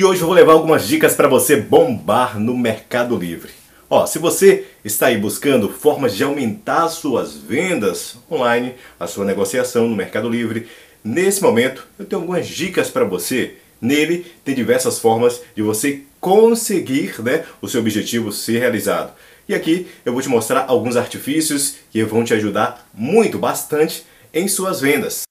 E hoje eu vou levar algumas dicas para você bombar no Mercado Livre. Ó, se você está aí buscando formas de aumentar suas vendas online, a sua negociação no Mercado Livre, nesse momento eu tenho algumas dicas para você. Nele tem diversas formas de você conseguir né, o seu objetivo ser realizado. E aqui eu vou te mostrar alguns artifícios que vão te ajudar muito, bastante em suas vendas.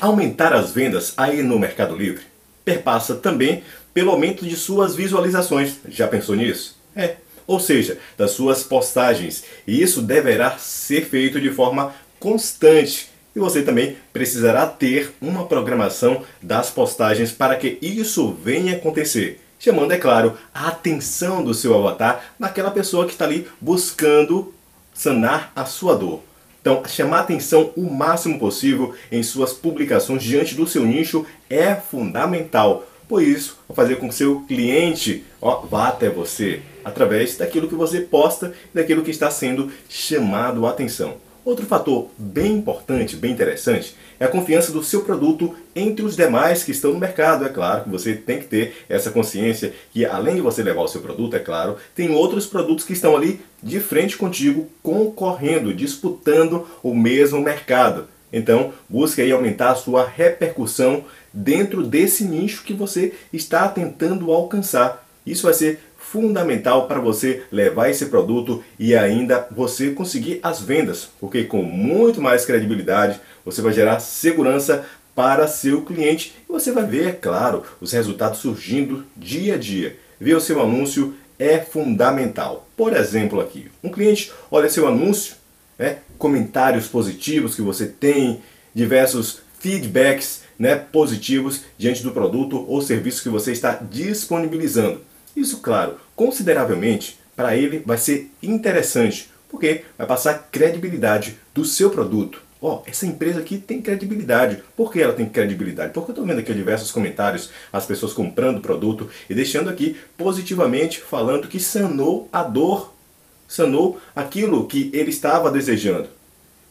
Aumentar as vendas aí no Mercado Livre perpassa também pelo aumento de suas visualizações. Já pensou nisso? É. Ou seja, das suas postagens. E isso deverá ser feito de forma constante. E você também precisará ter uma programação das postagens para que isso venha acontecer. Chamando, é claro, a atenção do seu avatar naquela pessoa que está ali buscando sanar a sua dor. Então, chamar atenção o máximo possível em suas publicações diante do seu nicho é fundamental por isso, fazer com que seu cliente ó, vá até você através daquilo que você posta e daquilo que está sendo chamado a atenção. Outro fator bem importante, bem interessante, é a confiança do seu produto entre os demais que estão no mercado. É claro que você tem que ter essa consciência que além de você levar o seu produto, é claro, tem outros produtos que estão ali de frente contigo, concorrendo, disputando o mesmo mercado. Então, busque aí aumentar a sua repercussão dentro desse nicho que você está tentando alcançar. Isso vai ser fundamental para você levar esse produto e ainda você conseguir as vendas, porque com muito mais credibilidade você vai gerar segurança para seu cliente e você vai ver, é claro, os resultados surgindo dia a dia. Ver o seu anúncio é fundamental. Por exemplo, aqui, um cliente olha seu anúncio né, comentários positivos que você tem, diversos feedbacks né, positivos diante do produto ou serviço que você está disponibilizando. Isso, claro, consideravelmente para ele vai ser interessante, porque vai passar credibilidade do seu produto. Ó, oh, essa empresa aqui tem credibilidade. Por que ela tem credibilidade? Porque eu estou vendo aqui diversos comentários, as pessoas comprando o produto e deixando aqui positivamente falando que sanou a dor sanou aquilo que ele estava desejando.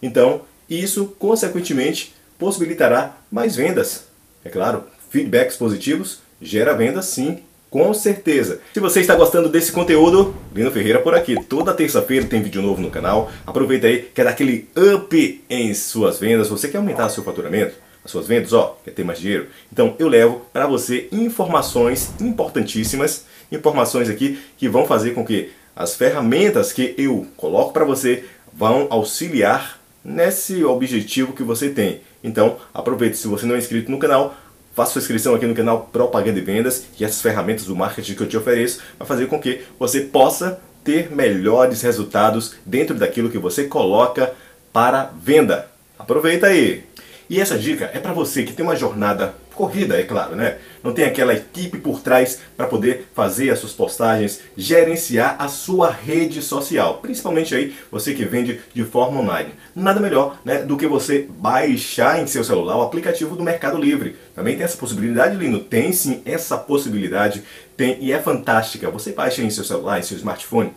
Então, isso, consequentemente, possibilitará mais vendas. É claro, feedbacks positivos gera vendas sim, com certeza. Se você está gostando desse conteúdo, Lino Ferreira por aqui. Toda terça-feira tem vídeo novo no canal. Aproveita aí, quer dar aquele up em suas vendas. Você quer aumentar seu faturamento? As suas vendas, ó, quer ter mais dinheiro? Então eu levo para você informações importantíssimas, informações aqui que vão fazer com que as ferramentas que eu coloco para você vão auxiliar nesse objetivo que você tem. Então, aproveite, se você não é inscrito no canal, faça sua inscrição aqui no canal Propaganda e Vendas e essas ferramentas do marketing que eu te ofereço vai fazer com que você possa ter melhores resultados dentro daquilo que você coloca para venda. Aproveita aí! E essa dica é para você que tem uma jornada corrida, é claro, né? Não tem aquela equipe por trás para poder fazer as suas postagens, gerenciar a sua rede social, principalmente aí você que vende de forma online. Nada melhor, né, do que você baixar em seu celular o aplicativo do Mercado Livre. Também tem essa possibilidade, Lino? Tem sim essa possibilidade, tem e é fantástica. Você baixa em seu celular, em seu smartphone,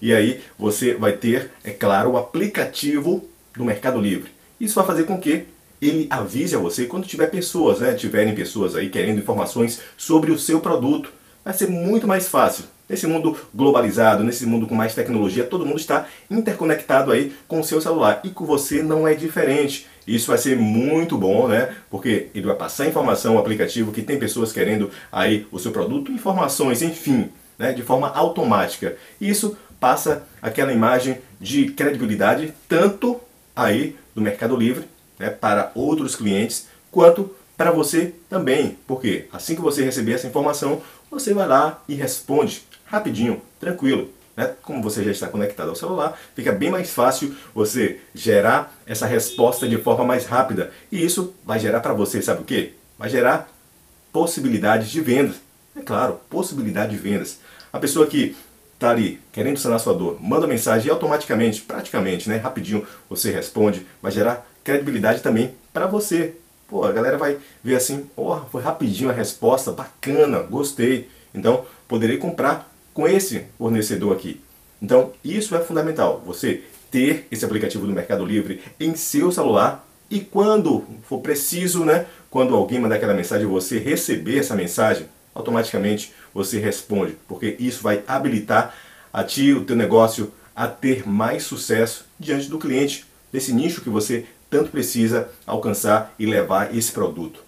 e aí você vai ter, é claro, o aplicativo do Mercado Livre. Isso vai fazer com que ele avise a você quando tiver pessoas, né, tiverem pessoas aí querendo informações sobre o seu produto. Vai ser muito mais fácil. Nesse mundo globalizado, nesse mundo com mais tecnologia, todo mundo está interconectado aí com o seu celular e com você não é diferente. Isso vai ser muito bom, né? Porque ele vai passar informação, o aplicativo que tem pessoas querendo aí o seu produto, informações, enfim, né, de forma automática. Isso passa aquela imagem de credibilidade tanto aí do Mercado Livre né, para outros clientes, quanto para você também. Porque assim que você receber essa informação, você vai lá e responde rapidinho, tranquilo. Né? Como você já está conectado ao celular, fica bem mais fácil você gerar essa resposta de forma mais rápida. E isso vai gerar para você, sabe o que? Vai gerar possibilidades de vendas. É claro, possibilidade de vendas. A pessoa que está ali querendo sanar sua dor, manda mensagem e automaticamente, praticamente, né, rapidinho, você responde, vai gerar credibilidade também para você. Pô, a galera vai ver assim, ó, oh, foi rapidinho a resposta, bacana, gostei. Então, poderei comprar com esse fornecedor aqui. Então, isso é fundamental, você ter esse aplicativo do Mercado Livre em seu celular e quando for preciso, né, quando alguém mandar aquela mensagem, você receber essa mensagem, automaticamente você responde, porque isso vai habilitar a ti, o teu negócio, a ter mais sucesso diante do cliente, desse nicho que você tanto precisa alcançar e levar esse produto.